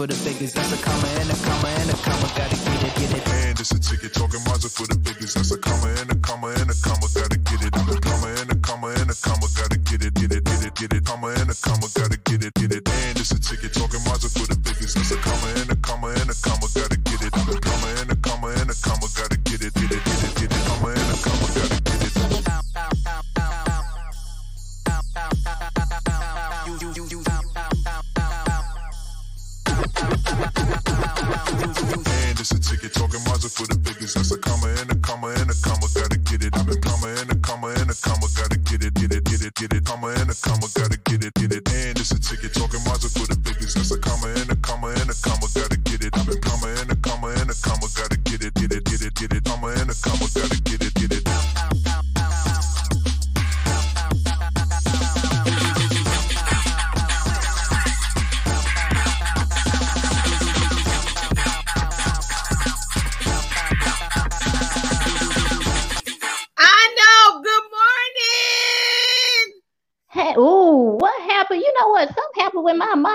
for the biggest. That's a comma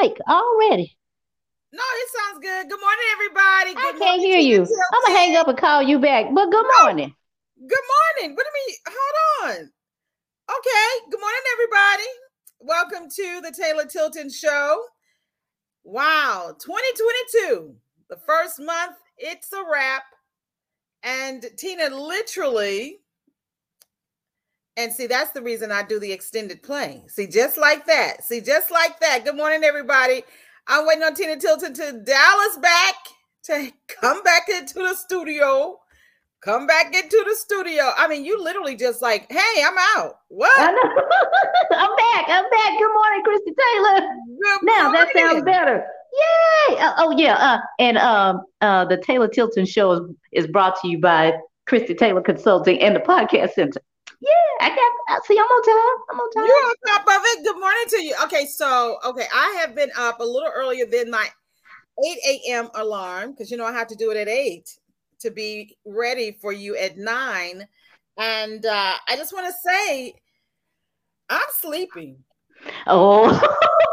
mic already. No, it sounds good. Good morning, everybody. I can't hear you. I'm gonna hang up and call you back. But good morning. Good morning. What do you mean? Hold on. Okay. Good morning, everybody. Welcome to the Taylor Tilton Show. Wow, 2022, the first month, it's a wrap. And Tina literally, and see, that's the reason I do the extended play. See, just like that. See, just like that. Good morning, everybody. I'm waiting on Tina Tilton to Dallas back to come back into the studio. Come back into the studio. I mean, you literally just like, hey, I'm out. What? I know. I'm back. I'm back. Good morning, Christie Taylor. Good Now that sounds better. Yay! Uh, oh yeah. Uh, and um, uh, the Taylor Tilton Show is, is brought to you by Christie Taylor Consulting and the Podcast Center. Yeah, I got. I see. I'm on time. I'm on time. You're on top of it. Good morning to you. Okay, so okay, I have been up a little earlier than my 8 a.m. alarm because you know I have to do it at 8 to be ready for you at 9. And uh, I just want to say I'm sleeping. Oh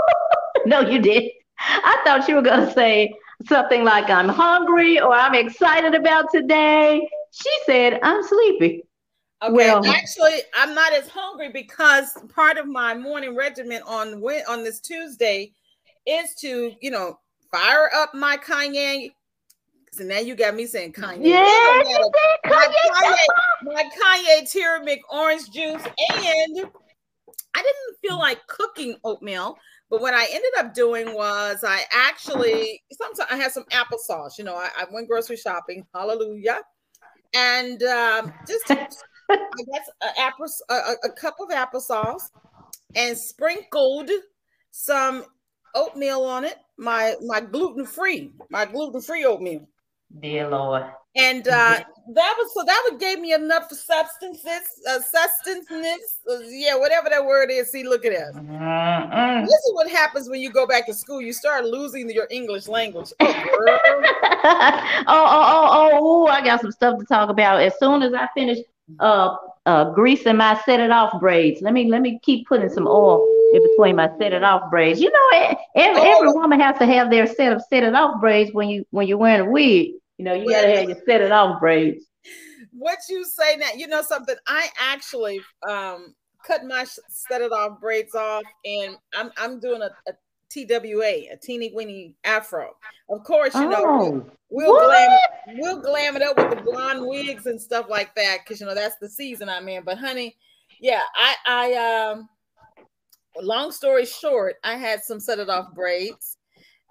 no, you did. I thought you were gonna say something like I'm hungry or I'm excited about today. She said I'm sleepy. Okay, Well- actually, I'm not as hungry because part of my morning regimen on on this Tuesday is to, you know, fire up my Kanye. So now you got me saying Kanye. Yeah, It she don't said matter. Kanye. my Kanye, my Kanye Tyrannic orange juice, and I didn't feel like cooking oatmeal. But what I ended up doing was I actually sometimes I had some applesauce. You know, I, I went grocery shopping. Hallelujah. And um, just I guess a, apple, a, a- cup of applesauce and sprinkled some oatmeal on it. My my gluten free, my gluten free oatmeal. Dear Lord. And uh, that was so that would gave me enough substances, uh, sustenance, uh, yeah, whatever that word is. See, look at that. Mm-mm. This is what happens when you go back to school. You start losing your English language. Oh, oh, oh, oh, oh, I got some stuff to talk about. As soon as I finish uh uh greasing my set it off braids. Let me let me keep putting some oil in between my set it off braids. You know, every, Oh. every woman has to have their set of set it off braids when you when you're wearing a wig. You know, you gotta have your set it off braids. what you say now? You know something? I actually um cut my set it off braids off, and I'm I'm doing a, a TWA, a teeny weeny afro. Of course, you know Oh, we'll what? glam we'll glam it up with the blonde wigs and stuff like that because you know that's the season I'm in. But honey, yeah, I I um long story short, I had some set it off braids,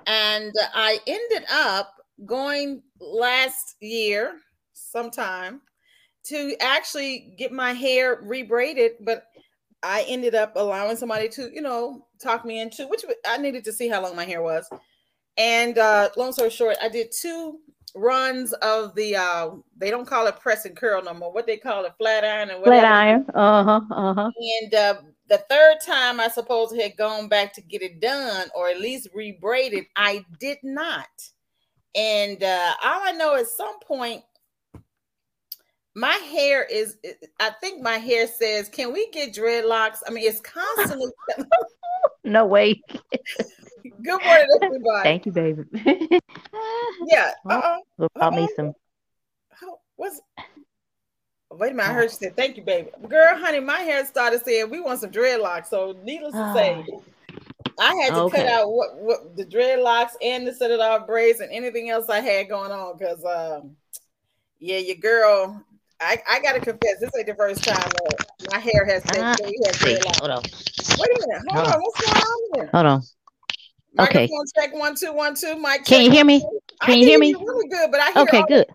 and I ended up going last year sometime to actually get my hair rebraided, but I ended up allowing somebody to, you know, talk me into which I needed to see how long my hair was. And uh long story short, I did two runs of the uh they don't call it press and curl no more. What they call it, flat iron and whatever. flat iron. Uh-huh. Uh-huh. And uh, the third time I suppose had gone back to get it done or at least rebraided, I did not. And uh, all I know at some point, my hair is, I think my hair says, Can we get dreadlocks? I mean, it's constantly, No way. Good morning, everybody. Thank you, baby. Yeah. Uh Well, brought me Uh-oh. some. oh. What's Wait a minute, I heard you say thank you, baby. Girl, honey, my hair started saying we want some dreadlocks. So needless to say, I had to Okay. cut out what, what the dreadlocks and the set it off braids and anything else I had going on because um yeah, your girl. I, I gotta confess, this ain't the first time that my hair has been we had Wait, dreadlocks. hold on. Wait a minute, hold Hold on, what's going on here? Hold on. Okay. Microphone check one two one two. Mike. Can you hear me? two. I Can you hear me? Really good, but I hear Okay, all, good.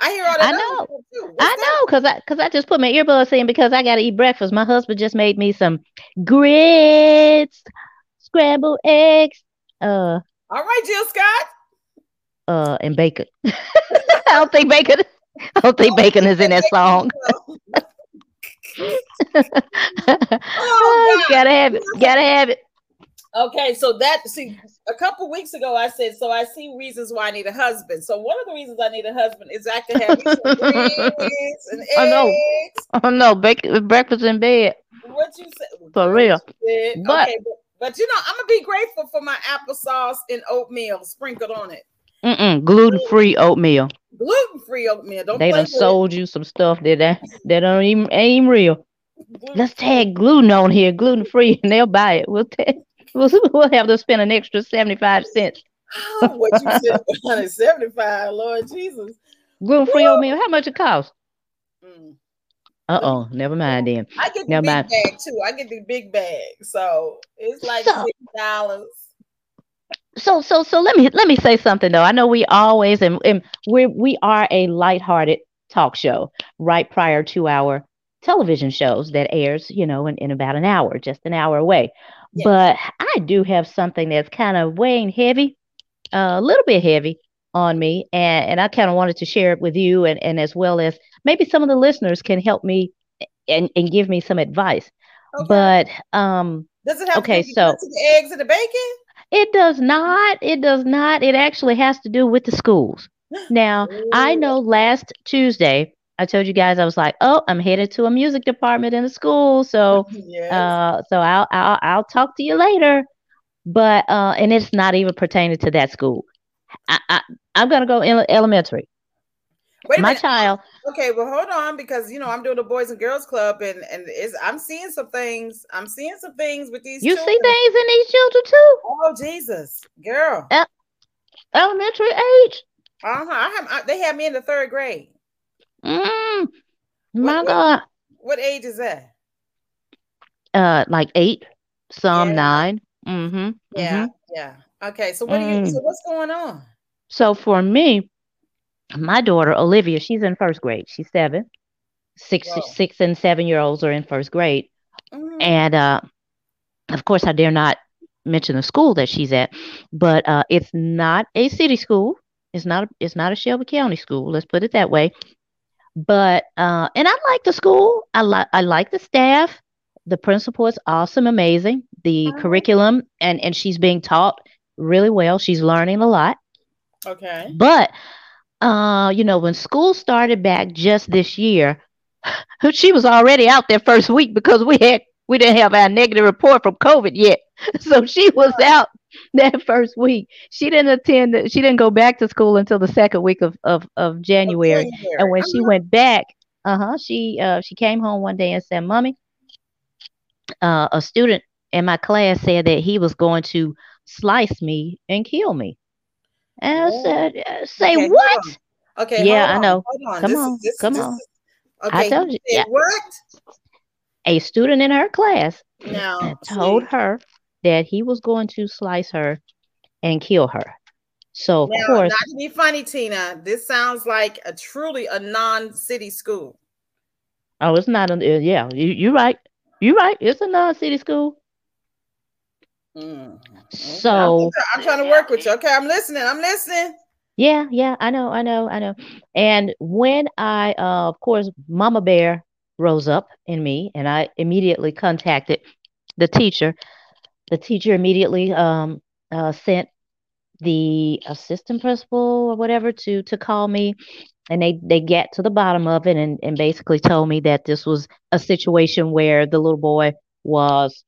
I hear all that. I know. too. I that? know, cause I, cause I just put my earbuds in because I gotta eat breakfast. My husband just made me some grits, scrambled eggs, uh, All right, Jill Scott. uh, and bacon. I don't think bacon. I don't think bacon is in that song. Oh, gotta have it. Gotta have it. Okay, so that see a couple weeks ago I said so I see reasons why I need a husband. So one of the reasons I need a husband is I can have grits and I know. eggs. Oh no, bacon, breakfast in bed. What you said For real. But- okay, but, but you know I'm gonna be grateful for my applesauce and oatmeal sprinkled on it. Mm-mm, gluten-free oatmeal. Gluten free oatmeal. Don't They done with it. sold you some stuff that that, that don't even ain't even real. Gluten- Let's tag gluten on here, gluten free, and they'll buy it. We'll tag, we'll, we'll have to spend an extra seventy five cents. Oh, what you said 175, Lord Jesus. Gluten free oatmeal. How much it cost? Mm. Uh oh, never mind then. I get the Never big mind. bag too. I get the big bag. So it's like So- six dollars. So so so let me let me say something though. I know we always and, and we we are a lighthearted talk show right prior to our television shows that airs, you know, in, in about an hour, just an hour away. Yes. But I do have something that's kind of weighing heavy, uh, a little bit heavy on me, and, and I kind of wanted to share it with you and, and as well as maybe some of the listeners can help me and, and give me some advice. Okay. But um Does it have okay, so- eggs and the bacon? It does not. It does not. It actually has to do with the schools. Now, I know last Tuesday, I told you guys I was like, "Oh, I'm headed to a music department in the school." So, Yes. uh, so I'll I'll I'll talk to you later. But uh, and it's not even pertaining to that school. I, I I'm gonna go in elementary. Wait My minute. child. Okay, well, hold on because you know I'm doing the Boys and Girls Club, and and it's, I'm seeing some things. I'm seeing some things with these. You see children. things in these children too, Oh Jesus, girl. elementary age. Uh huh. I have. I, they have me in the third grade. Mm, my what- God. What age is that? Uh, like eight, some Yeah. nine. Mm-hmm. Yeah, yeah. Okay, so what do you? Mm. So what's going on? So for me, my daughter Olivia, she's in first grade. She's seven. Six, Wow. six and seven year olds are in first grade, Mhm. and uh, of course, I dare not mention the school that she's at, but uh, it's not a city school. It's not. A, it's not a Shelby County school. Let's put it that way. But uh, and I like the school. I like. I like the staff. The principal is awesome, amazing. The Uh-huh. curriculum and and she's being taught really well. She's learning a lot. Okay. But uh, you know, when school started back just this year, she was already out there first week because we had we didn't have our negative report from COVID yet. So she was out that first week. She didn't attend the- she didn't go back to school until the second week of of, of January. And when she Uh-huh. went back, uh-huh, she uh she came home one day and said, Mommy, uh a student in my class said that he was going to slice me and kill me. And I Whoa. said, uh, say Okay, what? Okay. Yeah, I know. Hold on. Come this on, Is, this, come this on. Is, okay. told you, yeah. What? A student in her class Now told see, her that he was going to slice her and kill her. So of Now, course, not to be funny, Tina. This sounds like a truly a non-city school. oh, it's not. A, yeah, you you're right. You're right. It's a non-city school. Mm. So I'm, I'm trying to work with you. Okay, I'm listening. I'm listening. Yeah, yeah, I know, I know, I know. And when I, uh, of course, Mama Bear rose up in me, and I immediately contacted the teacher. The teacher immediately um, uh, sent the assistant principal or whatever to to call me, and they they get to the bottom of it and and basically told me that this was a situation where the little boy was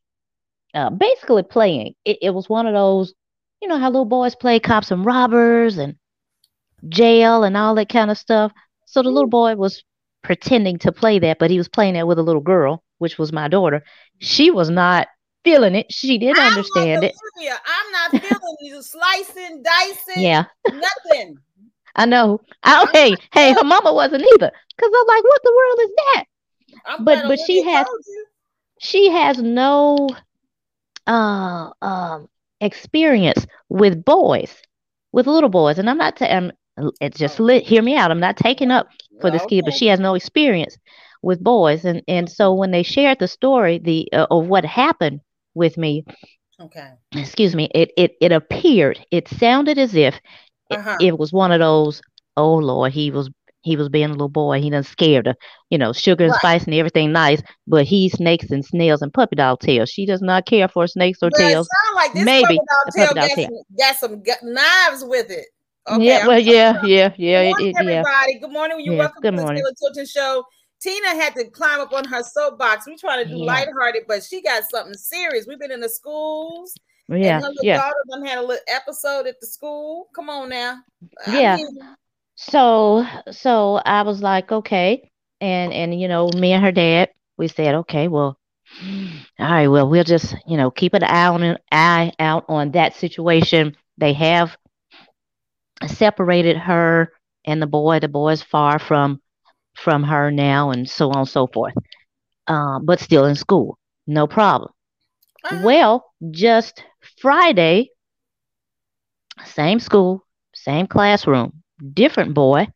uh, basically playing. It, it was one of those you know how little boys play cops and robbers and jail and all that kind of stuff. So the little boy was pretending to play that, but he was playing that with a little girl, which was my daughter. She was not feeling it. She didn't I'm understand it. I'm not feeling you slicing, dicing, Yeah, nothing. I know. I, hey, hey, her mama wasn't either. Cause I'm like, what the world is that? I'm But- but she has- She has no uh um experience with boys, with little boys. And I'm not ta- I'm it's just lit hear me out. I'm not taking up for this kid, but she has no experience with boys. And and so when they shared the story, the uh, of what happened with me, Okay. excuse me, it it it appeared, it sounded as if Uh-huh. it was one of those, oh Lord, he was he was being a little boy, he done scared her, you know, sugar and Right. spice and everything nice, but he snakes and snails and puppy dog tails. She does not care for snakes or But tails. like Maybe puppy dog tail puppy dog got some, got some knives with it. Okay. yeah, I'm- well, yeah, yeah, yeah, Good morning, it, yeah. everybody. Good morning. You're Yeah, welcome good to the morning. Taylor Tilton Show. Tina had to climb up on her soapbox. We trying to do Yeah. lighthearted, but she got something serious. We've been in the schools, Yeah, and her little yeah. daughter done had a little episode at the school. Come on now. I Yeah. mean, So, so I was like, okay, and and you know, me and her dad, we said, okay, well, all right, well, we'll just you know keep an eye on an eye out on that situation. They have separated her and the boy. The boy is far from from her now, and so on and so forth. Um, but still in school, no problem. uh, Well, just Friday, same school, same classroom, different boy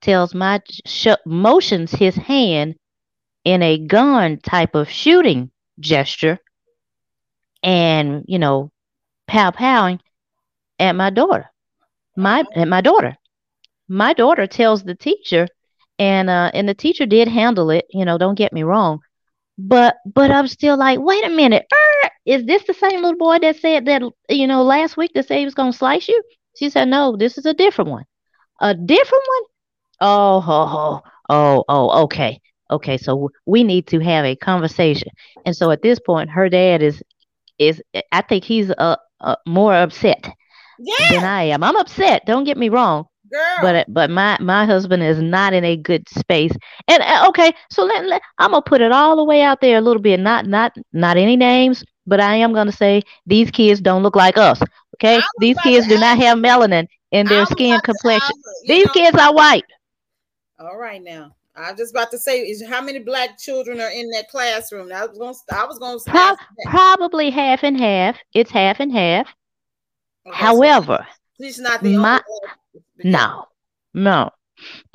tells my sh- motions his hand in a gun type of shooting gesture and, you know, pow powing at my daughter. My at my daughter. My daughter tells the teacher and uh and the teacher did handle it, you know, don't get me wrong. But but I'm still like, wait a minute. er, is this the same little boy that said that you know last week that said he was gonna slice you? She said, No, this is a different one. A different one? Oh, oh, oh, oh, oh, okay. Okay, so we need to have a conversation. And so at this point, her dad is is I think he's uh, uh more upset yeah, than I am. I'm upset, don't get me wrong, girl. but but my my husband is not in a good space. And uh, okay, so let, let I'm gonna put it all the way out there a little bit. Not not not any names, but I am gonna say these kids don't look like us. Okay, these kids do not have melanin I their skin to- complexion. These know, kids are white. All right now. I was just about to say is how many black children are in that classroom. I was gonna I was gonna Pro- ask that. probably half and half. It's half and half. Okay, so However, she's not the my- only no, no.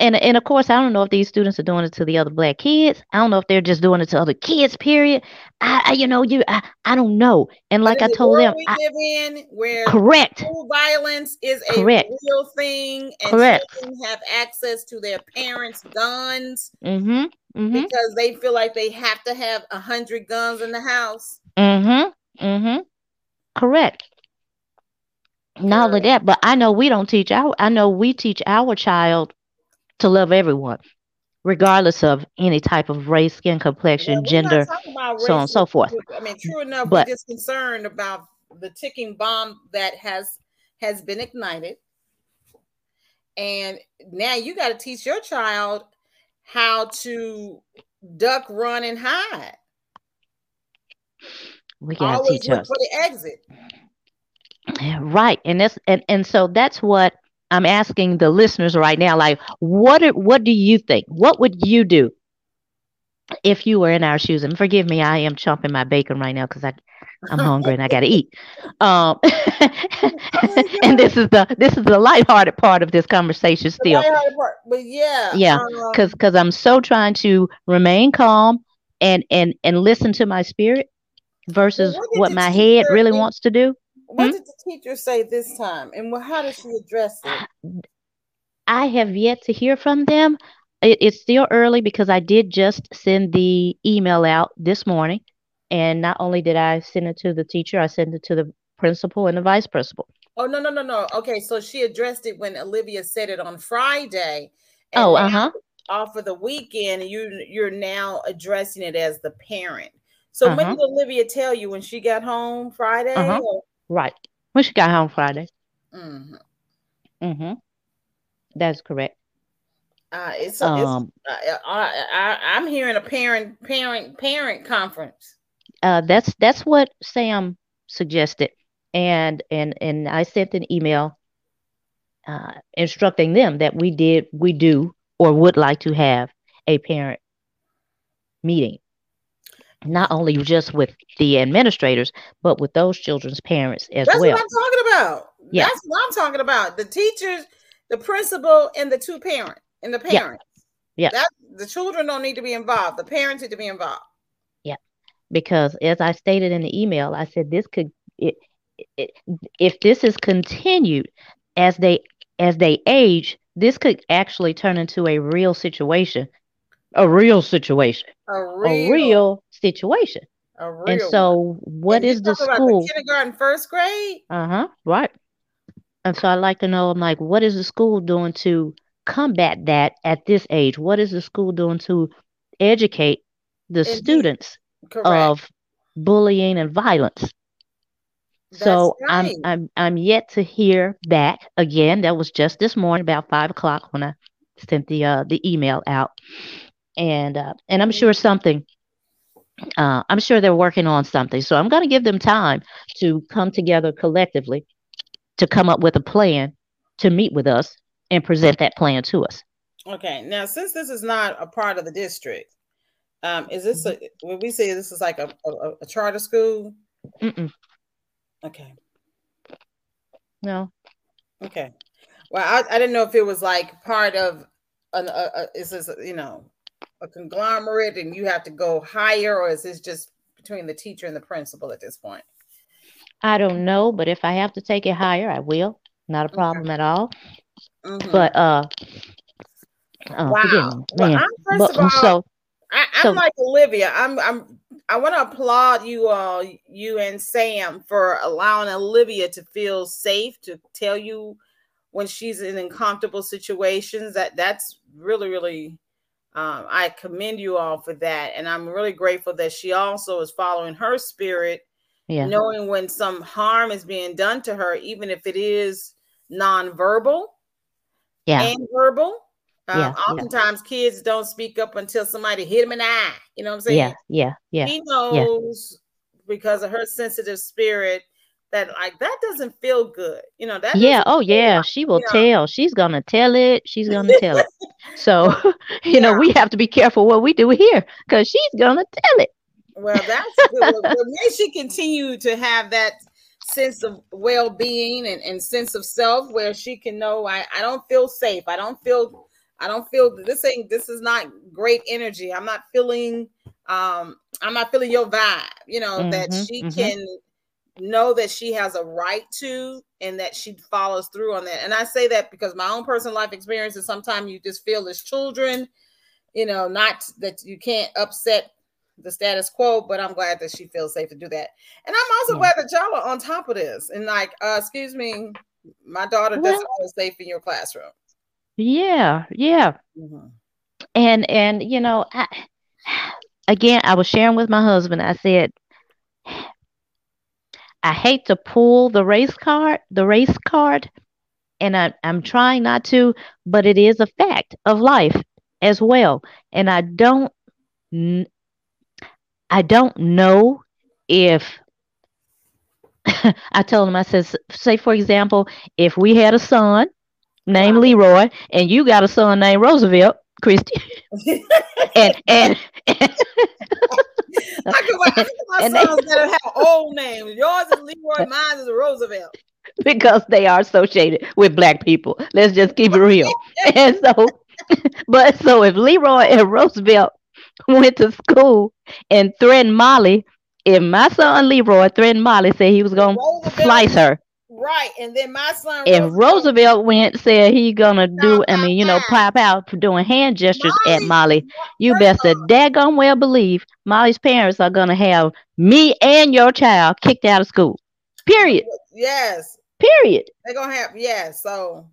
And and of course, I don't know if these students are doing it to the other black kids. I don't know if they're just doing it to other kids. Period. I, I you know, you, I, I don't know. And like I told them, we I, live in where correct, school violence is a Correct. real thing and Correct. children have access to their parents' guns mm-hmm, mm-hmm, because they feel like they have to have a hundred guns in the house. mm-hmm, mm-hmm, correct. Not only that, but I know we don't teach our. I know we teach our child to love everyone, regardless of any type of race, skin complexion, gender. so on and so forth. I mean, true enough, But- we're just concerned about the ticking bomb that has has been ignited. And now you got to teach your child how to duck, run, and hide. We gotta Always teach look us. for the exit. Right. And that's and, and so that's what I'm asking the listeners right now. Like, what are, what do you think? What would you do if you were in our shoes? And forgive me, I am chomping my bacon right now because I I'm hungry and I gotta eat. Um and this is the this is the lighthearted part of this conversation still. lighthearted part. But yeah, Yeah, um, Cause because I'm so trying to remain calm and and and listen to my spirit versus what what my head really wants to do. What hmm? did the teacher say this time, and how did she address it? I have yet to hear from them. It, it's still early because I did just send the email out this morning. And not only did I send it to the teacher, I sent it to the principal and the vice principal. Oh no, no, no, no. Okay, so she addressed it when Olivia said it on Friday. and Oh, uh huh. off of the weekend, you you're now addressing it as the parent. So when Uh-huh. did Olivia tell you when she got home Friday? Uh-huh. or- Right. When she got home Friday. Mhm. Mm-hmm. That's correct. Uh, it's, a, Um, it's I, I, I'm hearing a parent parent parent conference. uh, that's that's what Sam suggested, and and and I sent an email uh, instructing them that we did we do or would like to have a parent meeting, not only just with the administrators, but with those children's parents as That's well. That's what I'm talking about. Yeah. That's what I'm talking about. The teachers, the principal, and the two parent and the Yeah. parents. Yeah. That the children don't need to be involved. The parents need to be involved. Yeah. Because as I stated in the email, I said this could it, it, if this is continued as they as they age, this could actually turn into a real situation, a real situation, A a real, real situation. a real. And so, what And is the school? kindergarten, first grade. Uh huh. Right. And so I'd like to know, I'm like, what is the school doing to combat that at this age? What is the school doing to educate the Indeed. students Correct. of bullying and violence? So That's I'm. I'm I'm yet to hear back again. That was just this morning about five o'clock when I sent the uh the email out, and uh, and I'm sure something. Uh, I'm sure they're working on something. So I'm going to give them time to come together collectively to come up with a plan to meet with us and present that plan to us. Okay, now since this is not a part of the district, um, is this a when we say this is like a, a, a charter school? Mm-mm, Okay, no, okay. Well, I, I didn't know if it was like part of an a, a, is this you know a conglomerate and you have to go higher, or is this just between the teacher and the principal at this point? I don't know, but if I have to take it higher, I will. Not a problem at all. Mhm. But uh, uh wow. Well. I'm, first But of all, so I, I'm So- like Olivia. I'm I'm I want to applaud you all, you and Sam, for allowing Olivia to feel safe to tell you when she's in uncomfortable situations. That that's really really. Um, I commend you all for that, and I'm really grateful that she also is following her spirit, yeah, knowing when some harm is being done to her, even if it is nonverbal yeah, and verbal. Um, Yeah, yeah. oftentimes, kids don't speak up until somebody hit them in the eye. You know what I'm saying? yeah, yeah, yeah, He knows because of her sensitive spirit that like that doesn't feel good. You know that. yeah. Oh, yeah. She will you know? tell. She's gonna tell it. She's gonna tell it. So, you know, we have to be careful what we do here because she's gonna tell it. Well, that's good. Well, may she continue to have that sense of well-being and, and sense of self where she can know I, I don't feel safe. I don't feel I don't feel this ain't this is not great energy. I'm not feeling um I'm not feeling your vibe, you know, that Mhm, she mhm. can know that she has a right to and that she follows through on that. And I say that because my own personal life experience is sometimes you just feel as children, you know, not that you can't upset the status quo, but I'm glad that she feels safe to do that. And I'm also Yeah. glad that y'all are on top of this. And like, uh, excuse me, my daughter Well- doesn't feel safe in your classroom. Yeah, yeah. Mhm. And and you know, I, again, I was sharing with my husband. I said, I hate to pull the race card, the race card, and I, I'm trying not to, but it is a fact of life as well. And I don't, I don't know if I told him, I said, "S- say for example, if we had a son named Leroy and you got a son named Roosevelt, Christie, and and, I think my And they- sons better have old names. Yours is Leroy, mine is Roosevelt. because they are associated with black people. Let's just keep it real. And so, but so if Leroy and Roosevelt went to school and threatened Molly, if my son Leroy threatened Molly, said he was gonna slice her, Right. And then my son if Roosevelt went said he gonna do, I mean, you know, pop out for doing hand gestures at Molly- Molly, you best daggone well believe Molly's parents are gonna have me and your child kicked out of school. Period. Yes. Period. They're gonna have yeah. So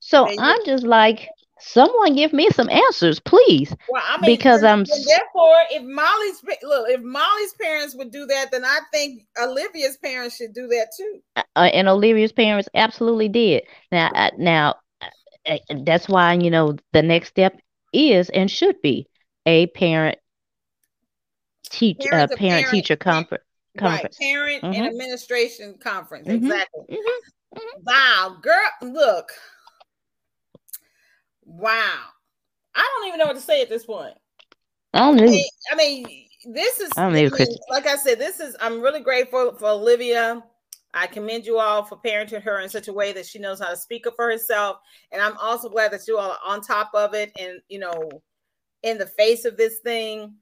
So I'm just like, someone give me some answers, please. Well, I mean, Because I'm therefore, if Molly's look, if Molly's parents would do that, then I think Olivia's parents should do that too. uh, and Olivia's parents absolutely did. Now, uh, now uh, uh, that's why you know the next step is and should be a parent teach uh, Parent parent parent, teacher conference. Right, parent and Mhm. administration conference. Mhm. Exactly. Mhm. Wow, girl, look. Wow. I don't even know what to say at this point. I don't I know. mean, I mean, this is I don't like I said, this is I'm really grateful for Olivia. I commend you all for parenting her in such a way that she knows how to speak up for herself. And I'm also glad that you all are on top of it and you know, in the face of this thing.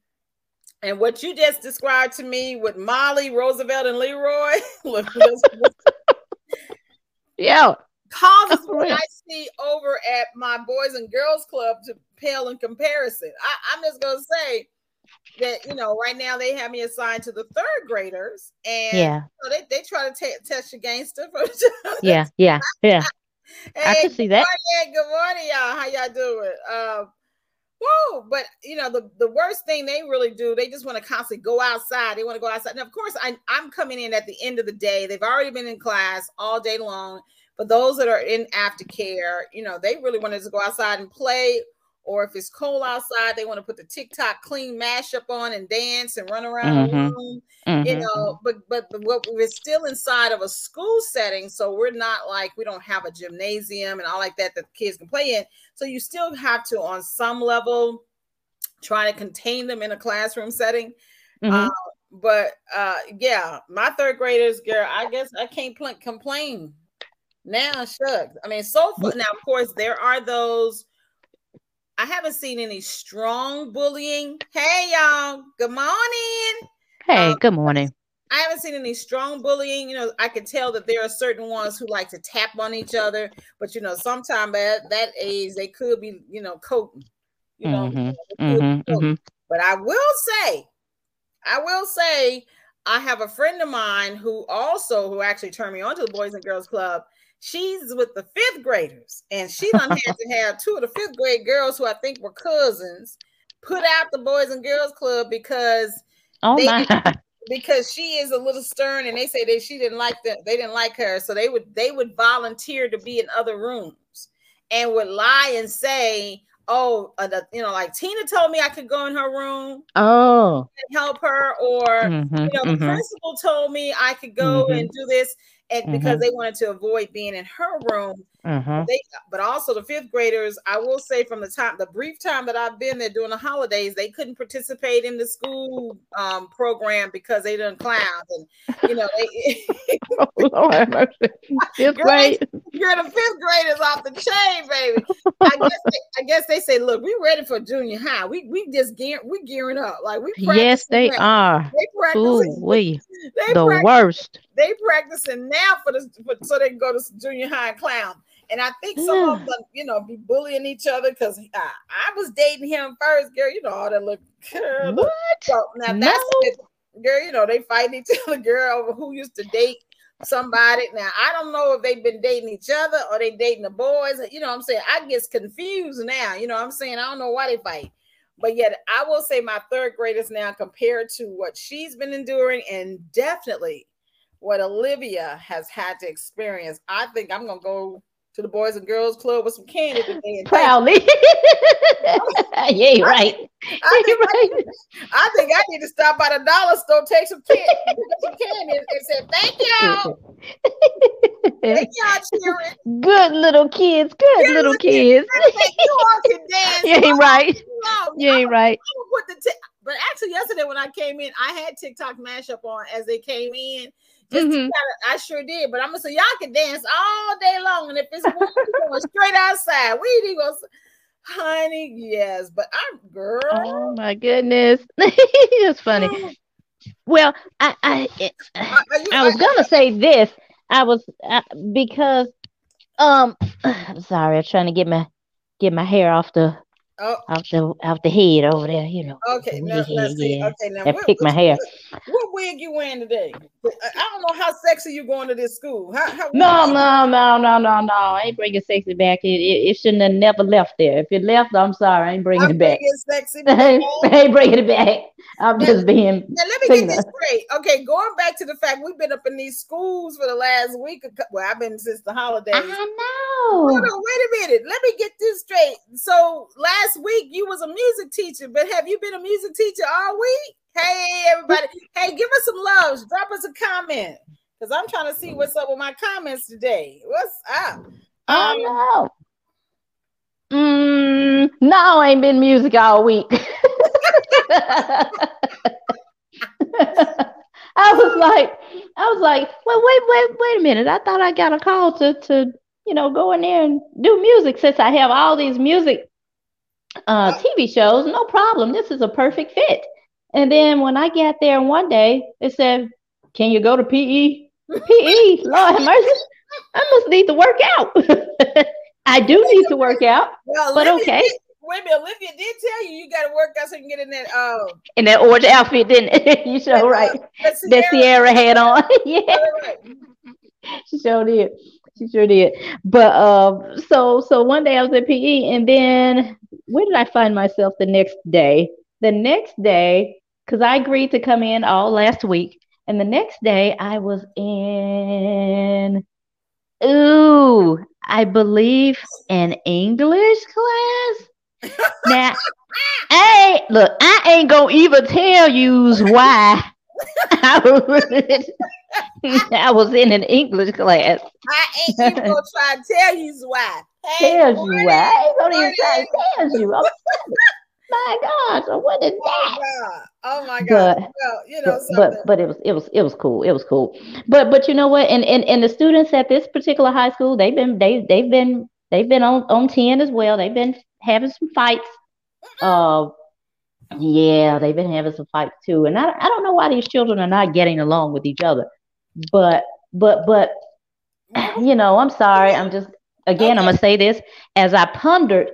And what you just described to me with Molly, Roosevelt, and Leroy, Yeah. Causes what. I see over at my Boys and Girls Club to pale in comparison. I, I'm just gonna say that you know right now they have me assigned to the third graders, and Yeah. so they, they try to ta- test your gangster. Yeah. Yeah. Yeah. I can see that. Good morning, good morning, y'all. How y'all doing? Um, whoa, but you know the the worst thing they really do, they just want to constantly go outside. They want to go outside. And of course, I I'm coming in at the end of the day. They've already been in class all day long. But those that are in aftercare, you know, they really wanted to go outside and play. Or if it's cold outside, they want to put the TikTok clean mashup on and dance and run around the Mhm. room you Mhm. know but, but but what we're still inside of a school setting so we're not like we don't have a gymnasium and all like that that kids can play in so you still have to on some level try to contain them in a classroom setting Mhm. but uh yeah my third graders girl i guess i can't pl- complain now shucks i mean so far now of course there are those i haven't seen any strong bullying hey y'all good morning Hey, um, good morning. I haven't seen any strong bullying. You know, I could tell that there are certain ones who like to tap on each other, but you know, sometime at that age they could be, you know, coating. You know, Mhm. they could be Mhm. coating. Mhm. but I will say, I will say, I have a friend of mine who also who actually turned me on to the Boys and Girls Club. She's with the fifth graders, and she done had to have two of the fifth grade girls who I think were cousins put out the Boys and Girls Club because Oh They my. because she is a little stern and they say that she didn't like them, they didn't like her so they would they would volunteer to be in other rooms and would lie and say oh uh, the, you know like tina told me i could go in her room Oh. and help her or Mhm. you know the Mhm. principal told me i could go Mhm. and do this and because they wanted to avoid being in her room Mhm. they but also the fifth graders i will say from the time the brief time that i've been there during the holidays they couldn't participate in the school um, program because they done clowns and you know they Oh, Lord have mercy. Fifth Girl, grade. you're the fifth graders off the chain baby i guess they, i guess they say look we're ready for junior high we we just gear, we gearing up like we Yes, they now. are. they Ooh, practicing we they the prac- worst. they practicing now for this for, so they can go to junior high and clown. And I think some of mm. them, you know, be bullying each other because I, I was dating him first, girl. You know all that look. Girl. What? So now No. that's it. girl. You know they fight each other, girl, over who used to date somebody. Now I don't know if they've been dating each other or they dating the boys. You know I'm saying? I get confused now. You know I'm saying? I don't know why they fight. But yet I will say my third graders now compared to what she's been enduring and definitely what Olivia has had to experience. I think I'm gonna go to the Boys and Girls Club with some candy today. Proudly. yeah, right. I think, right. I think I need to stop by the dollar store, take some candy, some candy, and, and say thank y'all, thank y'all. Good little kids. Good Good little kids. I you all can dance. Oh, you ain't right. No, You ain't right. I the ti- but actually yesterday when I came in, I had TikTok mashup on as they came in. Just Mhm. kinda, I sure did, but I'm gonna say y'all can dance all day long, and if it's warm, going straight outside. We gonna, s- honey, yes, but I'm girl. Oh my goodness. it's funny. Well, I I it, you- I was gonna say this. I was uh, because um I'm sorry, I'm trying to get my get my hair off the Oh, off the off the head over there, you know. okay. Now, see. yeah. Okay, now what, pick my hair. what wig you wearing today? I don't know how sexy you going to this school. How, how, No, no, no, no, no, no. I ain't bringing sexy back. It, it, it shouldn't have never left there. If it left, I'm sorry. I ain't bringing I'm it back. sexy. I ain't, Now bringing it back. I'm just being. let me get this straight. Okay, going back to the fact we've been up in these schools for the last week. Well, I've been since the holidays. I Hold know. on, wait a minute. Let me get this straight. So last week you was a music teacher, but have you been a music teacher all week? Hey, everybody. Hey, give us some loves. Drop us a comment. Because I'm trying to see what's up with my comments today. What's up? I Um, know. Mm, no, I ain't been music all week. I was like, I was like, well, wait, wait, wait a minute. I thought I got a call to to you know go in there and do music since I have all these music uh TV shows. No problem. This is a perfect fit. And then when I got there one day, they said, "Can you go to PE?" PE, Lord have mercy. I must need to work out. I do need to work out well, but Olivia okay. did- wait a minute. Olivia did tell you you got to work out so you can get in that. Um, in that orange outfit, didn't it? you sure right. that That Sierra- Sierra had on. yeah, right. she sure did. She sure did. But um, so so one day I was at PE, and then where did I find myself the next day? The next day, because I agreed to come in all last week, and the next day I was in. Ooh, I believe an English class. Now, ain't look. I ain't gonna even tell you why. I was, I was in an English class. I ain't even gonna try to tell you why. Hey, Tells you why. I ain't gonna even try to tell you. My God, so what is Oh that? my god! Oh my god! But well, you know but, but but it was it was it was cool. It was cool. But but you know what? And and and the students at this particular high school, they've been they they've been they've been on on 10 as well. They've been having some fights. Uh yeah, they've been having some fights too. And I I don't know why these children are not getting along with each other. But but but you know, I'm sorry. I'm just again, I'm gonna say this as I pondered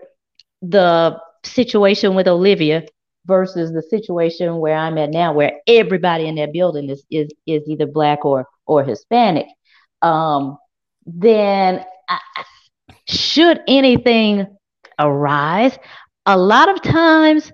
the situation with Olivia versus the situation where I'm at now, where everybody in that building is is is either black or or Hispanic. Um, then I- should anything arise, a lot of times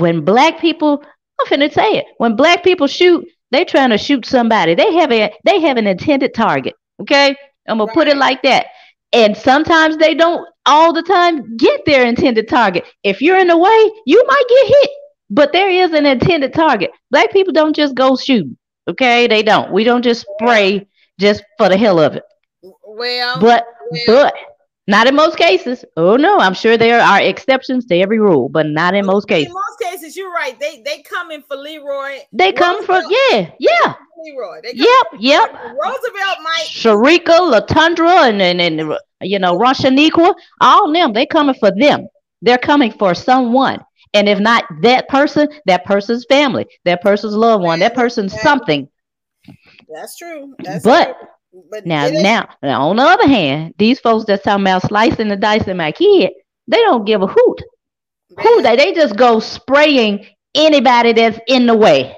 when black people, I'm finna say it, when black people shoot, they trying to shoot somebody. They have a they have an intended target. Okay, I'm gonna put it like that. And sometimes they don't all the time get their intended target. If you're in the way, you might get hit, but there is an intended target. Black people don't just go shooting. Okay, they don't. We don't just spray just for the hell of it. well, But well, but not in most cases. Oh no, I'm sure there are exceptions to every rule, but not in most cases. in most cases, you're right. They they come in for Leroy. They come from Roosevelt- yeah, yeah, Leroy. Yep, yep. Roosevelt might. Sharika, Latundra, and and, and you know Rashaniqua, all them. They coming for them. They're coming for someone, and if not that person, that person's family, that person's loved one, that person's something. That's true. That's But true. But now, now, now, on the other hand, these folks that's talking about slicing the dice in my kid, they don't give a hoot. Who they they just go spraying anybody that's in the way.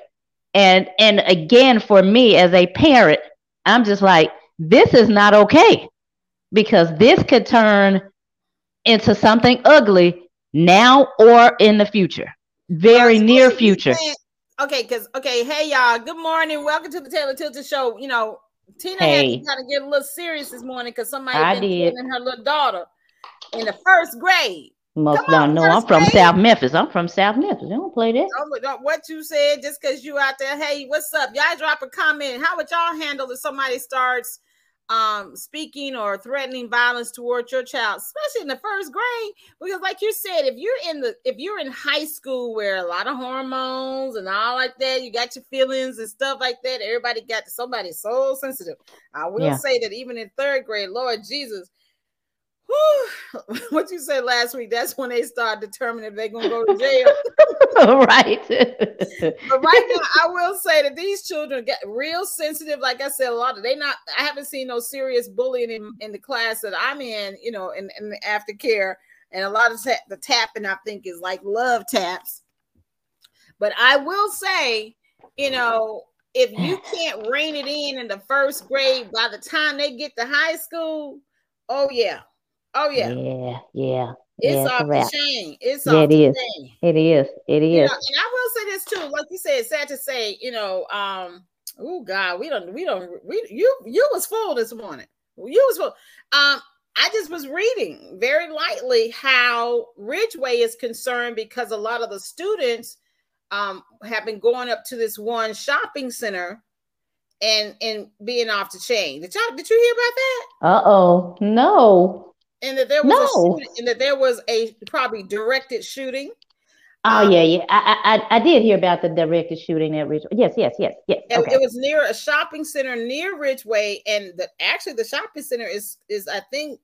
And and again, for me as a parent, I'm just like, this is not okay because this could turn into something ugly now or in the future, very near future. saying- Okay, because okay, hey y'all, good morning. Welcome to the Taylor Tilton Show. You know, Tina Hey. had to kind of get a little serious this morning because somebody I been did. her little daughter in the first grade. Most Come don't know I'm first from grade. South Memphis. I'm from South Memphis. They don't play that. Don't- don't- What you said, just because you out there, hey, what's up? Y'all drop a comment. How would y'all handle if somebody starts um speaking or threatening violence towards your child, especially in the first grade? Because, like you said, if you're in the if you're in high school where a lot of hormones and all like that, you got your feelings and stuff like that. Everybody got somebody so sensitive. I will Yeah. say that even in third grade, Lord Jesus. Whew, what you said last week, that's when they start determining if they're gonna go to jail. right. But right now, I will say that these children get real sensitive. Like I said, a lot of they not. I haven't seen no serious bullying in, in the class that I'm in. You know, in, in the aftercare. and a lot of ta- the tapping I think is like love taps. But I will say, you know, if you can't rein it in in the first grade, by the time they get to high school, oh yeah, oh yeah, Yeah, yeah. it's yeah, off the chain. It's Yeah, off it the is. chain. It is. It You know, and I will say this too, like you said, sad to say, you know, um, oh God, we don't, we don't, we you you was full this morning. You was full. Um, I just was reading very lightly how Ridgeway is concerned because a lot of the students um have been going up to this one shopping center and and being off the chain. Did y'all did you hear about that? Uh oh. No. And that there was No. a shooting, and that there was a probably directed shooting. Oh Um, yeah, yeah. I, I I- did hear about the directed shooting at Ridge. Yes, yes, yes, yes. Okay. it was near a shopping center near Ridgeway, and the actually the shopping center is is I think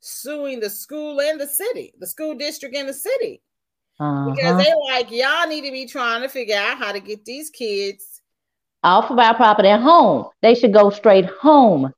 suing the school and the city, the school district and the city, because Uh-huh. they like y'all need to be trying to figure out how to get these kids Off of our property at home. They should go straight home.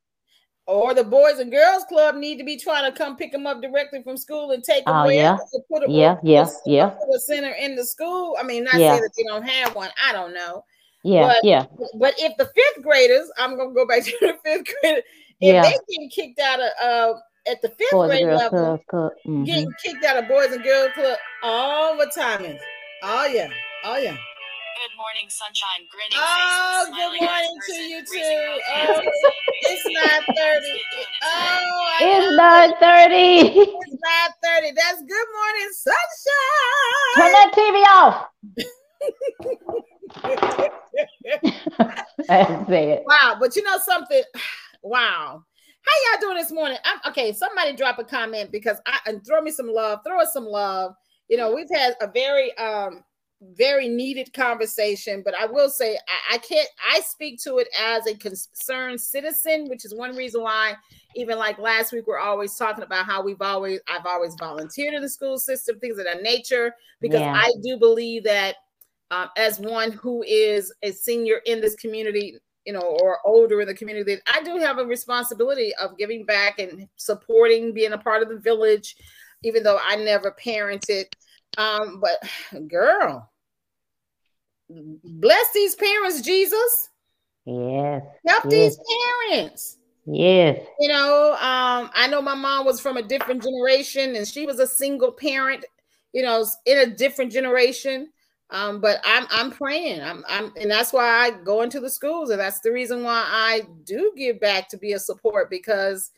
Or the boys and girls club need to be trying to come pick them up directly from school and take them Oh, yeah. to put a, Yeah, yeah, yeah. put a center in the school. I mean, not Yeah. saying that they don't have one. I don't know. Yeah, But- yeah, But if the fifth graders, I'm gonna go back to the fifth grade. If Yeah. they get kicked out of uh at the fifth boys grade level, club, club. mhm. getting kicked out of boys and girls club, all the time. Oh yeah, oh yeah. Good morning, sunshine. Grinning Oh, faces, good morning to you too. both Oh, hands. it's nine thirty. Oh, I It's know. nine thirty. It's nine thirty. That's good morning, sunshine. Turn that TV off. That's it. Wow, but you know something? Wow. How y'all doing this morning? I'm okay. Somebody drop a comment because I and throw me some love. Throw us some love. You know, we've had a very um very needed conversation, but I will say I, I can't I speak to it as a concerned citizen, which is one reason why even like last week we're always talking about how we've always I've always volunteered in the school system, things of that nature, because Yeah. I do believe that um, as one who is a senior in this community, you know, or older in the community, that I do have a responsibility of giving back and supporting, being a part of the village, even though I never parented. Um, but girl, bless these parents, Jesus. Yes, Help Yes. these parents. yes. You know, um, I know my mom was from a different generation and she was a single parent, you know, in a different generation. Um, but I'm I'm praying. I'm I'm and that's why I go into the schools, and that's the reason why I do give back to be a support because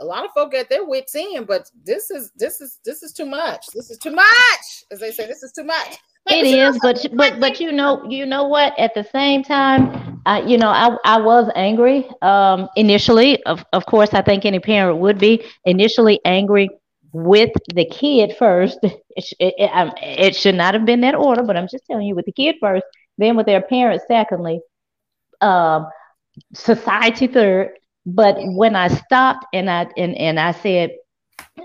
a lot of folk at their wits end, but this is this is this is too much. This is too much, as they say, this is too much. It is, but but but you know you know what? At the same time, uh, you know I I was angry um, initially. Of of course, I think any parent would be initially angry with the kid first. It, it, it, um, it should not have been that order, but I'm just telling you with the kid first, then with their parents secondly, um, society third. But when I stopped and I and, and I said,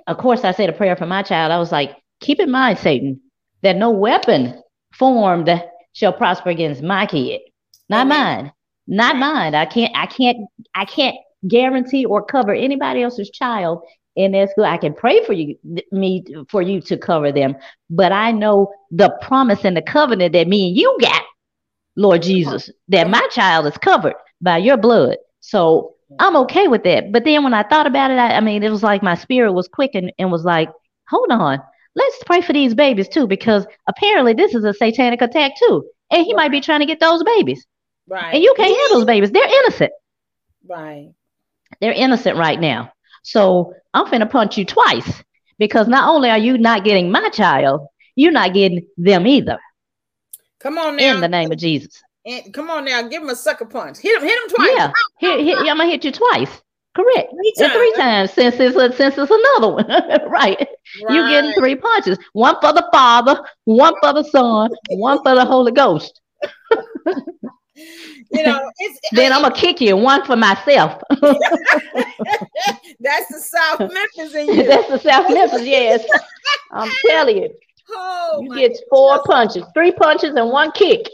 of course, I said a prayer for my child. I was like, keep in mind, Satan, that no weapon formed shall prosper against my kid, not mine, not mine. I can't, I can't, I can't guarantee or cover anybody else's child in their school. I can pray for you, me, for you to cover them, but I know the promise and the covenant that me and you got, Lord Jesus, that my child is covered by your blood. So I'm okay with that. But then when I thought about it, I, I mean, it was like my spirit was quick and, and was like, hold on, let's pray for these babies too, because apparently this is a satanic attack too. And he might be trying to get those babies. Right. And you can't have those babies. They're innocent. Right. They're innocent right now. So I'm finna punch you twice because not only are you not getting my child, you're not getting them either. Come on now. In the name of Jesus. And come on now, give him a sucker punch. Hit him, hit him twice. Yeah. Here, here, I'm gonna hit you twice. Correct. Three And three times since it's a, since it's another one. right. You're getting three punches. One for the Father, one for the Son, one for the Holy Ghost. You know, it's Then I'm gonna kick you, one for myself. that's the South Memphis in you. That's the South Memphis, yes. I'm telling you. oh You get four punches, three punches and one kick.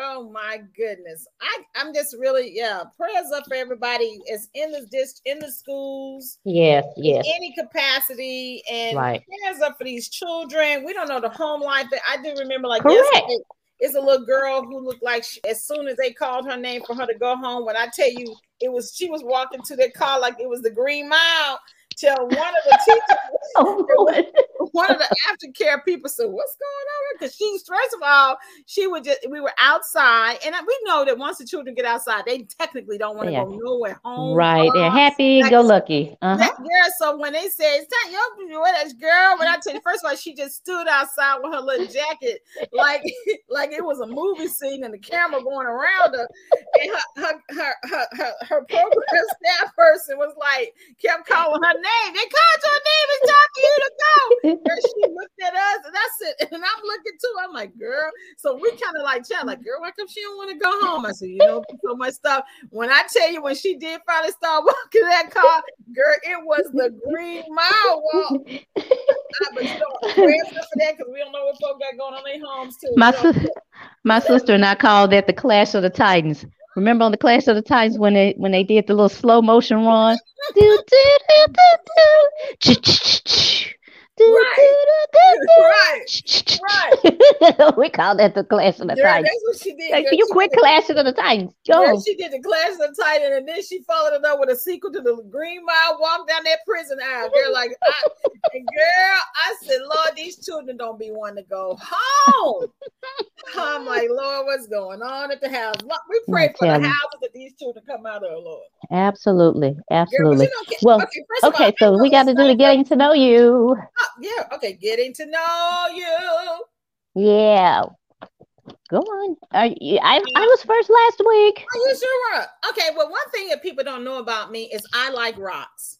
Oh my goodness. I, I'm just really, yeah. Prayers up for everybody is in the dis in the schools, Yes, yes. any capacity, and Right. prayers up for these children. We don't know the home life. That I do remember, like yesterday, it's a little girl who looked like she, as soon as they called her name for her to go home. When I tell you, it was she was walking to their car like it was the Green Mile. Till one of the teachers Oh, one of the aftercare people said, "What's going on?" Because she's first of all, she would just we were outside, and we know that once the children get outside, they technically don't want to Yeah. go nowhere home. Right. They're happy like- go lucky. Uh-huh. that girl, so when they said it's time, yo, what that girl, when I tell you, first of all, she just stood outside with her little jacket, like like it was a movie scene, and the camera going around her, and her her her her, her, her program staff person was like kept calling her name. Hey, they called your name. It's time for you to go. Girl, she looked at us, and I said, and I'm looking too. I'm like, girl. So we kind of like chat, like, girl, why come she don't want to go home? I said, you know, so much stuff. When I tell you, when she did finally start walking that car, girl, it was the green mile walk. But you know, prayers for that because we don't know what folk got going on their homes too. My sister and I called that the Clash of the Titans. Remember on the Clash of the Titans when they when they did the little slow motion run? Do, do, do, do, do. Right. right, we call that the Clash of the Girl, Titans. that's what she did. Like, you quit clashing of the Titans. Girl, Go. she did the Clash of the Titan, and then she followed it up with a sequel to the Green Mile Walk down that prison aisle. Girl, like, I, girl, I said, Lord, these children don't be wanting to go home. I'm like, Lord, what's going on at the house? We pray for the houses that these children come out of, Lord. Absolutely. Girl, Absolutely. get- Well, okay, of all, so we got to do the getting to know you. Oh, yeah, okay, getting to know you. Yeah. Go on. You, I, I was first last week. You sure. Okay, well, one thing that people don't know about me is I like rocks.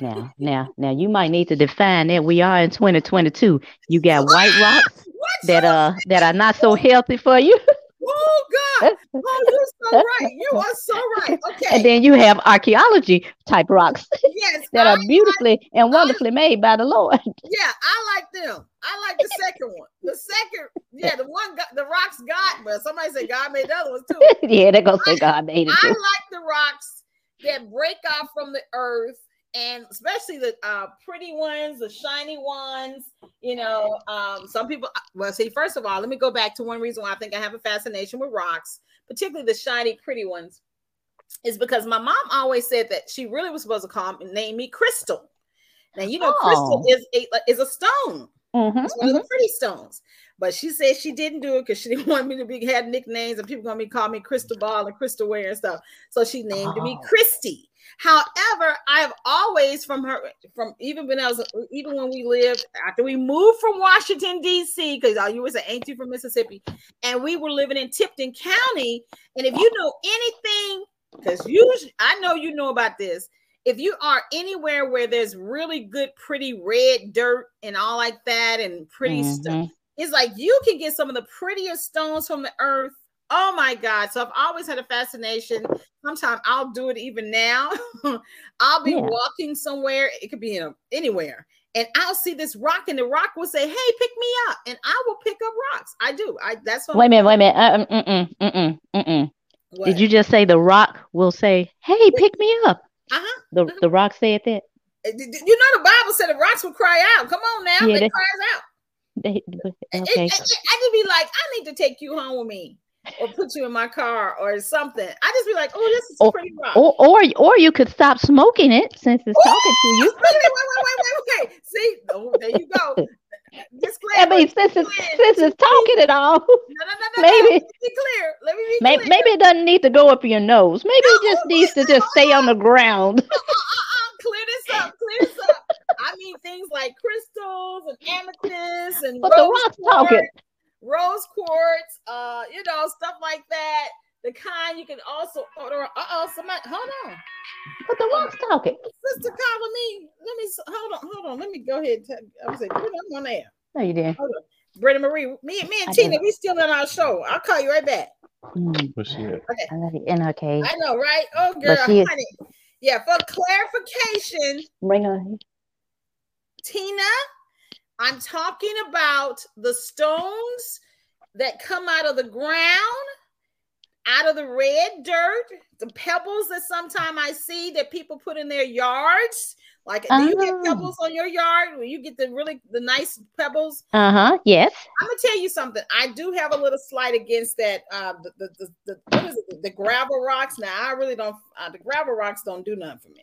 Now, now, now, you might need to define that. We are in 2022. You got white rocks that uh that are not so healthy for you, Oh God! Oh, you're so right. You are so right. Okay. and then you have archaeology type rocks yes, that I, are beautifully and wonderfully made by the Lord. yeah, I like them. I like the second one. The second, yeah, the one got the rocks got, but somebody said God made the other ones too. yeah, they're gonna say God made it Too. I like the rocks that break off from the earth, and especially the uh, pretty ones, the shiny ones. You know, um, some people. Well, see, first of all, let me go back to one reason why I think I have a fascination with rocks, particularly the shiny, pretty ones, is because my mom always said that she really was supposed to call me, name me Crystal. Now you know, crystal Oh. is a is a stone. Mhm, It's one of the pretty stones. But she said she didn't do it because she didn't want me to be had nicknames and people gonna be call me Crystal Ball and Crystal Wear and stuff. So she named me Oh. Christie. However, I've always from her from even when I was even when we lived after we moved from Washington D.C. because you was an ain't you from Mississippi, and we were living in Tipton County. And if you know anything, because you I know you know about this. If you are anywhere where there's really good, pretty red dirt and all like that, and pretty stuff, mhm. it's like you can get some of the prettiest stones from the earth. Oh my God. So I've always had a fascination. Sometimes I'll do it even now. I'll be Yeah. walking somewhere, it could be anywhere, and I'll see this rock, and the rock will say, Hey, pick me up. And I will pick up rocks. I do. I that's what Wait a minute, wait a minute. Uh, mm, mm, mm, mm, mm, mm. what? Did you just say the rock will say, "Hey, pick me up"? uh-huh. The the rock said that. Uh, You know the Bible said the rocks will cry out. Come on now. Yeah, they cries out. They- okay. I just be like, I need to take you home with me. Or put you in my car or something. I just be like, oh, this is Oh, pretty rock. Or or or you could stop smoking it since it's talking to you. Wait, wait, wait, wait, wait, wait. See, oh, there you go. I Disclaimer. mean, since it's since it's talking at all, no, no, no, no, maybe- no. Be clear. Let me be maybe clear. maybe it doesn't need to go up your nose. Maybe it just needs to just stay on the ground. Uh-uh, clear this up. Clear this up. I mean things like crystals and amethysts and But the rock's talking. Rose quartz, uh, you know, stuff like that. The kind you can also order. Uh oh, somebody, hold on. But the rock's talking. Sister calling me. Let me hold on, hold on. Let me go ahead. And tell, I was like, put them on there. No, you didn't. Hold on. Brenda Marie, me, me and I Tina, did. we still on our show. I'll call you right back. Mm, What's she at? I love it. And okay, I know, right? Oh, girl, But she is- Yeah, for clarification, bring her. Tina, I'm talking about the stones that come out of the ground, out of the red dirt, the pebbles that sometimes I see that people put in their yards. Like, do you get Oh. pebbles on your yard where you get the really the nice pebbles? Uh huh. Yes. I'm gonna tell you something. I do have a little slight against that. Uh, the, the, the, the what is it? The gravel rocks. Now I really don't. Uh, the gravel rocks don't do nothing for me.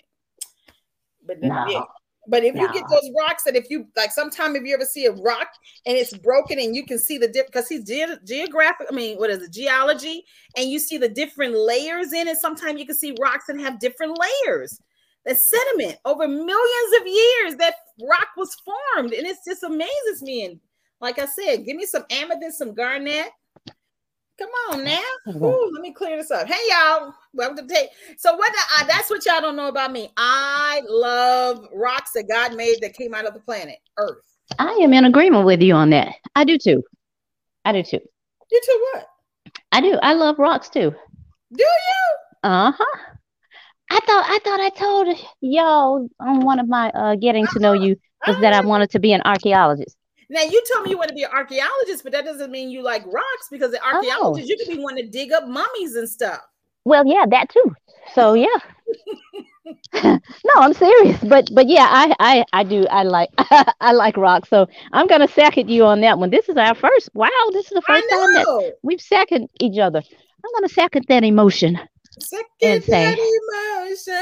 But the- No. yeah. But if you get those rocks that if you like, sometime if you ever see a rock and it's broken and you can see the dip because he's ge- geographic. I mean, what is it? Geology, and you see the different layers in it. Sometimes you can see rocks that have different layers. The sediment over millions of years, that rock was formed, and it just amazes me. And like I said, give me some amethyst, some garnet. Come on now. Ooh, let me clear this up. Hey y'all, welcome to take. So what? The, uh, that's what y'all don't know about me. I love rocks that God made that came out of the planet Earth. I am in agreement with you on that. I do too. I do too. You too? What? I do. I love rocks too. Do you? Uh huh. I thought I thought I told y'all on one of my uh getting to know you was that I wanted to be an archaeologist. Now you told me you want to be an archaeologist, but that doesn't mean you like rocks because the oh. archaeologist you could be one to dig up mummies and stuff. Well, yeah, that too. So yeah. no, I'm serious. But but yeah, I I I do. I like I like rocks. So I'm gonna second you on that one. This is our first. Wow, this is the first time that we've seconded each other. I'm gonna second that emotion Second And say- that emotion.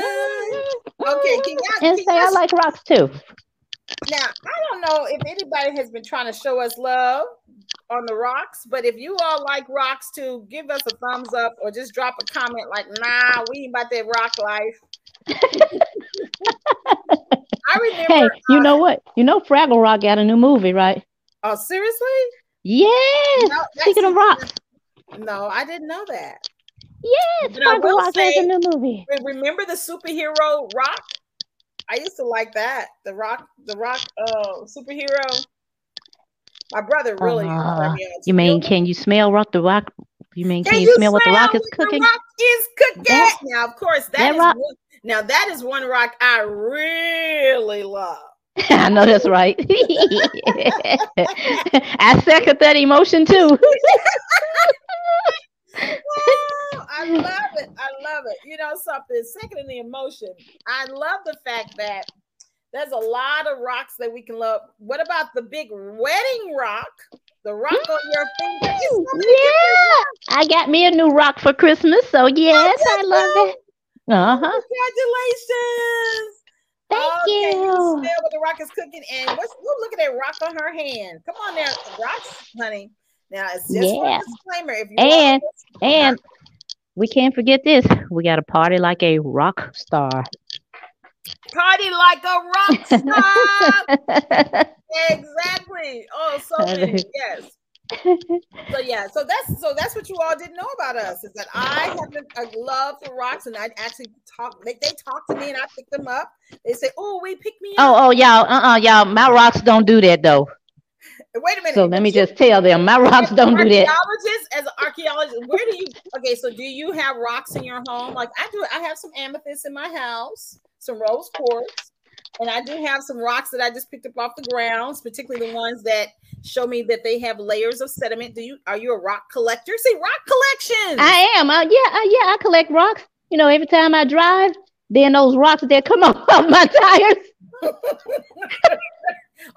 Okay, can y'all, and can say I y'all- like rocks too. Now I don't know if anybody has been trying to show us love on the rocks, but if you all like rocks too, give us a thumbs up or just drop a comment like, nah, we ain't about that rock life. I remember Hey, you uh, know what? You know Fraggle Rock got a new movie, right? oh seriously? Yes. No, Speaking of rocks, No, I didn't know that. yes, But Fraggle Rock has a new movie. Remember the superhero rock? I used to like that. The rock, the rock uh superhero. My brother really Uh, You mean can you smell rock the rock? You mean can, Can you smell what the rock is cooking? The rock is cooking. That- now, of course, that that is rock- one, now that is one rock I really love. I know that's right. I second that emotion too. I love it. I love it. You know something. Second in the emotion. I love the fact that there's a lot of rocks that we can love. What about the big wedding rock? The rock on your finger. It's so many different yeah, I got me a new rock for Christmas, so yes, I love it. Uh huh. Congratulations. Thank oh, Can you you. smell what the rock is cooking? And what's look, look at that rock on her hand. Come on now, rocks, honey. Now it's just for Yeah. a disclaimer. If you And- want And we can't forget this. We got to party like a rock star. party like a rock star. exactly. Oh, so many. Yes. So yeah, so that's so that's what you all didn't know about us is that I have a, love for rocks, and I actually talk. They, they talk to me, and I pick them up. They say, "Oh, wait, pick me up." oh, oh, y'all, uh, uh y'all, my rocks don't do that though. Wait a minute. So let me just tell them, my rocks don't do that. Archaeologist, as an archaeologist, where do you? Okay, so do you have rocks in your home? Like I do. I have some amethyst in my house, some rose quartz, and I do have some rocks that I just picked up off the grounds, particularly the ones that show me that they have layers of sediment. Do you? Are you a rock collector? See, rock collection. I am. Uh, yeah, uh, yeah, I collect rocks. You know, every time I drive, then those rocks that come off of my tires.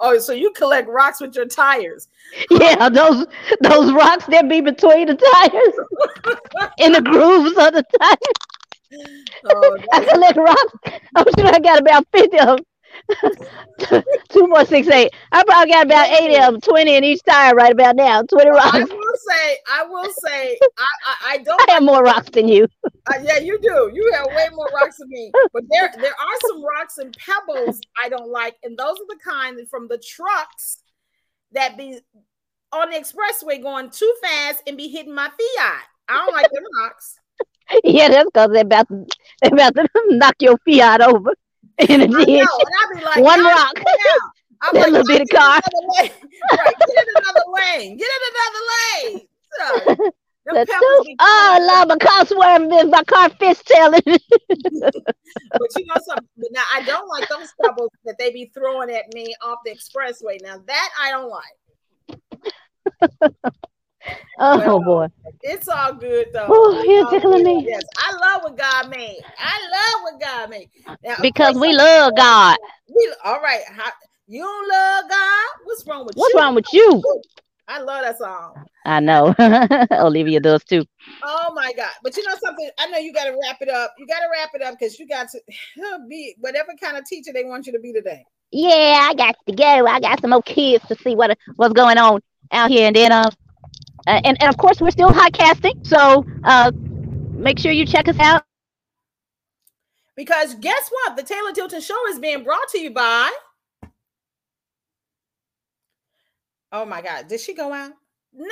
oh, so you collect rocks with your tires? Yeah, those those rocks that be between the tires, in the grooves of the tires. Oh, I collect rocks. I'm sure I got about 50 of them. Two more six eight. I probably got about 80 of them, 20 in each tire right about now. 20 rocks. Say, I will say, I I, I don't I have more rocks than you. Uh, yeah, you do. You have way more rocks than me. But there, there are some rocks and pebbles I don't like, and those are the kind from the trucks that be on the expressway going too fast and be hitting my Fiat. I don't like them rocks. Yeah, that's because they're about to they're about to knock your Fiat over in a I know, and. I be like, One rock. Slow down." I'm That like, little "Y'all bitty get in car." lane." Right, get in another lane. Get in another lane. So, The two, oh, Lord, my car swerving my car fishtailing. But you know something? Now I don't like those pebbles that they be throwing at me off the expressway. Now that I don't like. Oh Well, boy. It's all good though. Oh, you're tickling me. Yes, I love what God made. I love what God made. Now, Because we love God. We, all right. How, you don't love God? What's wrong with What's you? What's wrong with you? I love that song. I know. Olivia does too. Oh my God. But you know something? I know you got to wrap it up. You got to wrap it up because you got to be whatever kind of teacher they want you to be today. Yeah, I got to go. I got some more kids to see what what's going on out here, and then uh, uh, and and of course we're still podcasting. So uh, make sure you check us out. Because guess what? The Taylor Tilton Show is being brought to you by. Oh my God. Did she go out? No,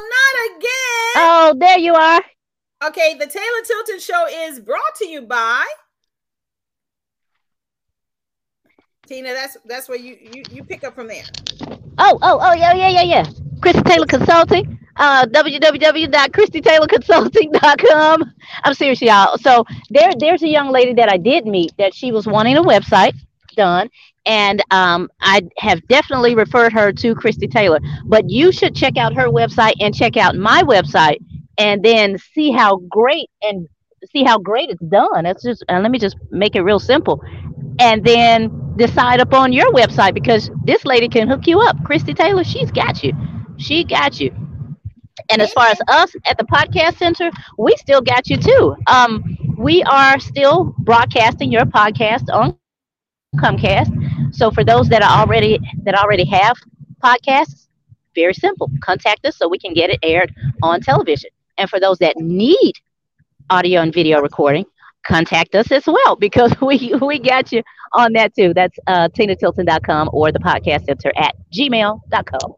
not again. Oh, there you are. Okay, the Taylor Tilton Show is brought to you by. Tina, that's that's where you you, you pick up from there. Oh, oh, oh, yeah, yeah, yeah, yeah. Christie Taylor Consulting. Uh, www.christietaylorconsulting.com. I'm serious, y'all. So there, there's a young lady that I did meet that she was wanting a website done, and um, I have definitely referred her to Christie Taylor. But you should check out her website and check out my website, and then see how great and see how great it's done. It's just, and let me just make it real simple, and then decide upon your website because this lady can hook you up. Christie Taylor, she's got you. She got you. And as far as us at the podcast center, we still got you too. Um, we are still broadcasting your podcast on Comcast. So for those that are already that already have podcasts, very simple. Contact us so we can get it aired on television. And for those that need audio and video recording, contact us as well because we we got you on that too. That's uh, tinatilton.com or the podcast center at gmail.com.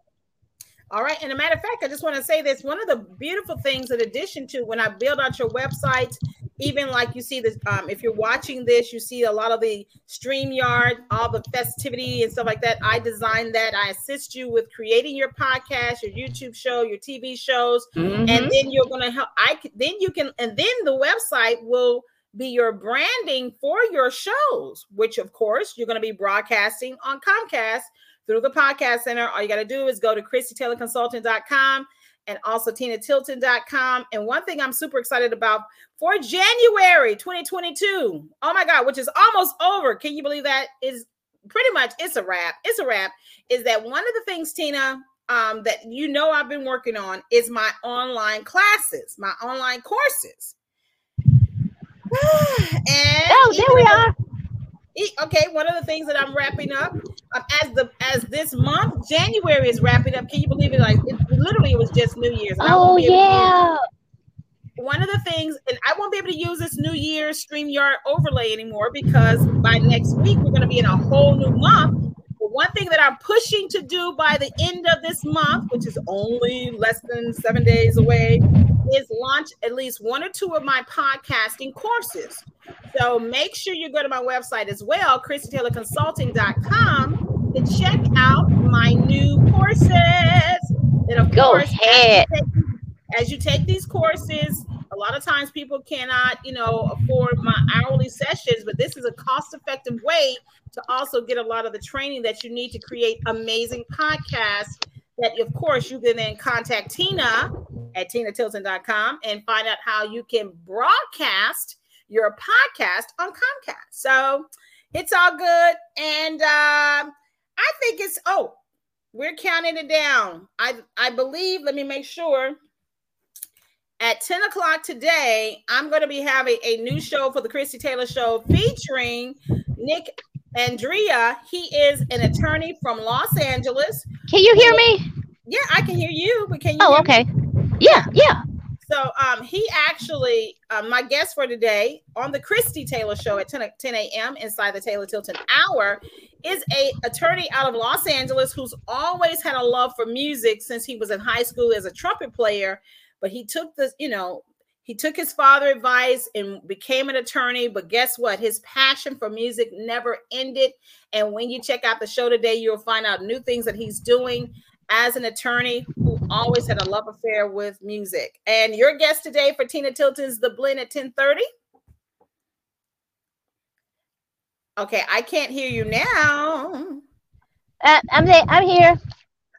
All right. And a matter of fact, I just want to say this. One of the beautiful things, in addition to when I build out your website, even like you see this, um, if you're watching this, you see a lot of the StreamYard, all the festivity and stuff like that. I designed that. I assist you with creating your podcast, your YouTube show, your TV shows, Mhm. and then you're going to help. i then you can, and then the website will be your branding for your shows, which of course you're going to be broadcasting on Comcast through the podcast center. All you got to do is go to ChristieTaylorConsulting.com and also TinaTilton.com. And one thing I'm super excited about for January 2022, oh my God, which is almost over. Can you believe that? Is pretty much it's a wrap. It's a wrap. Is that one of the things, Tina, um, that you know I've been working on is my online classes, my online courses. and Oh, there we are. Okay one of the things that i'm wrapping up um, as the as this month january is wrapping up. Can you believe it? Like it, literally it was just new year's and I won't Oh, be able to use- yeah. one of the things and i won't be able to use this new year's streamyard overlay anymore because by next week we're going to be in a whole new month. But one thing that i'm pushing to do by the end of this month which is only less than seven days away is launch at least one or two of my podcasting courses so make sure you go to my website as well, ChristieTaylorConsulting.com, to check out my new courses. And of Go course, as you ahead. take- As you take these courses, a lot of times people cannot, you know, afford my hourly sessions, but this is a cost-effective way to also get a lot of the training that you need to create amazing podcasts. That of course you can then contact Tina at tinatilton.com and find out how you can broadcast your podcast on Comcast. So it's all good. And um, I think it's oh, we're counting it down. I I believe, let me make sure. At 10 o'clock today, I'm going to be having a new show for the Christie Taylor Show featuring Nick Andrea. He is an attorney from Los Angeles. Can you hear me? Yeah, I can hear you, but can you Oh, hear me? okay. Yeah, yeah. So um, he actually, um, my guest for today on the Christie Taylor Show at 10, o- 10 a.m. inside the Taylor Tilton Hour is a attorney out of Los Angeles who's always had a love for music since he was in high school as a trumpet player. But he took this, you know, he took his father advice and became an attorney. But guess what? His passion for music never ended. And when you check out the show today, you'll find out new things that he's doing as an attorney who always had a love affair with music. And your guest today for Tina Tilton's The Blend at 1030. Okay, I can't hear you now. Uh, I'm there. I'm here.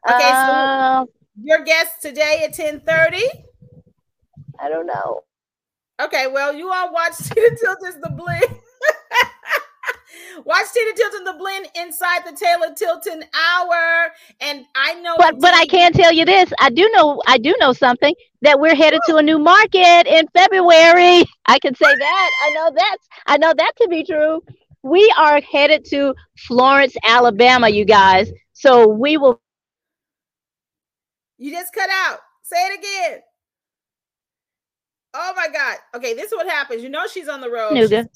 Okay, so- Uh, Your guest today at 10:30. I don't know. Okay, well, you all watch Tina Tilton's The Blend. Watch Tina Tilton The Blend inside the Taylor Tilton Hour. And I know But but I can tell you this. I do know I do know something that we're headed to a new market in February. I can say that. I know that's I know that to be true. We are headed to Florence, Alabama, you guys. So we will You just cut out. Say it again. Oh my God. Okay, this is what happens. You know she's on the road. She's in-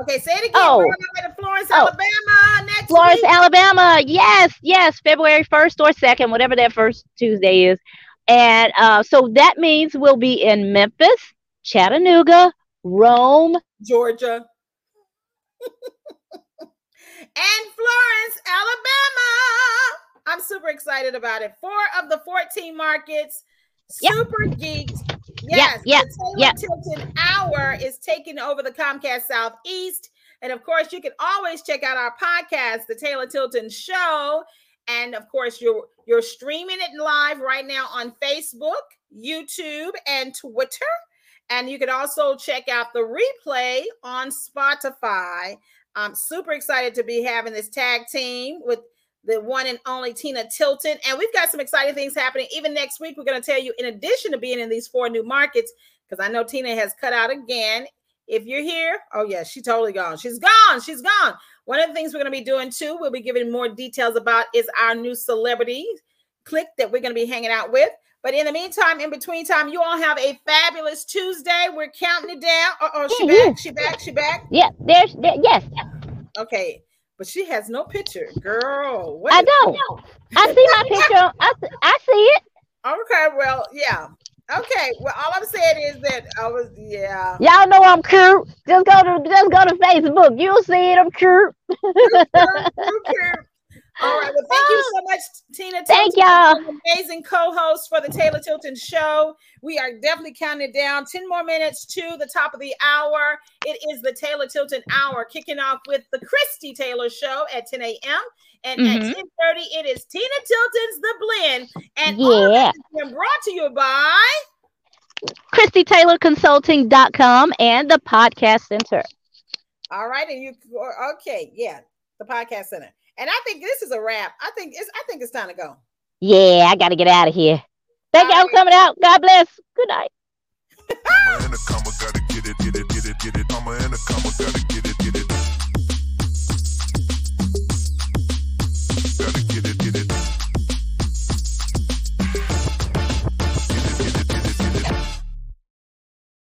Okay, say it again. Oh. We're on to Florence, Oh. Alabama next Florence, week. Alabama. Yes, yes, February 1st or 2nd, whatever that first Tuesday is. And uh, so that means we'll be in Memphis, Chattanooga, Rome. Georgia. and Florence, Alabama. I'm super excited about it. Four of the 14 markets, Yep. super geeked. Yes, yep, the Taylor yep. Tilton Hour is taking over the Comcast Southeast. And of course, you can always check out our podcast, The Taylor Tilton Show. And of course, you're you're streaming it live right now on Facebook, YouTube, and Twitter. And you can also check out the replay on Spotify. I'm super excited to be having this tag team with the one and only Tina Tilton. And we've got some exciting things happening. Even next week, we're going to tell you, in addition to being in these four new markets, because I know Tina has cut out again. If you're here, oh, yeah, she's totally gone. She's gone. She's gone. One of the things we're going to be doing too, we'll be giving more details about is our new celebrity clique that we're going to be hanging out with. But in the meantime, in between time, you all have a fabulous Tuesday. We're counting it down. Oh, she back, she back, she back. Yeah, there's there, yes. Okay, but she has no picture, girl. What I don't. I see my picture. I see it. Okay, well, yeah. Okay, well, all I'm saying is that I was, yeah. Y'all know I'm cute. Just go to just go to Facebook. You'll see it. I'm cute. Okay. All right. Well, thank you so much, Tina. Thank Tilton, y'all. for being an Amazing co-host for the Taylor Tilton Show. We are definitely counting down. Ten more minutes to the top of the hour. It is the Taylor Tilton Hour, kicking off with the Christie Taylor Show at 10 a.m. And at Mhm. 10:30, it is Tina Tilton's The Blend. And all Yeah. has been brought to you by. ChristieTaylorConsulting.com and the Podcast Center. All right, and you okay? Yeah, the Podcast Center. And I think this is a wrap. I think it's. I think it's time to go. Yeah, I got to get out of here. Thank y'all for coming out. God bless. Good night.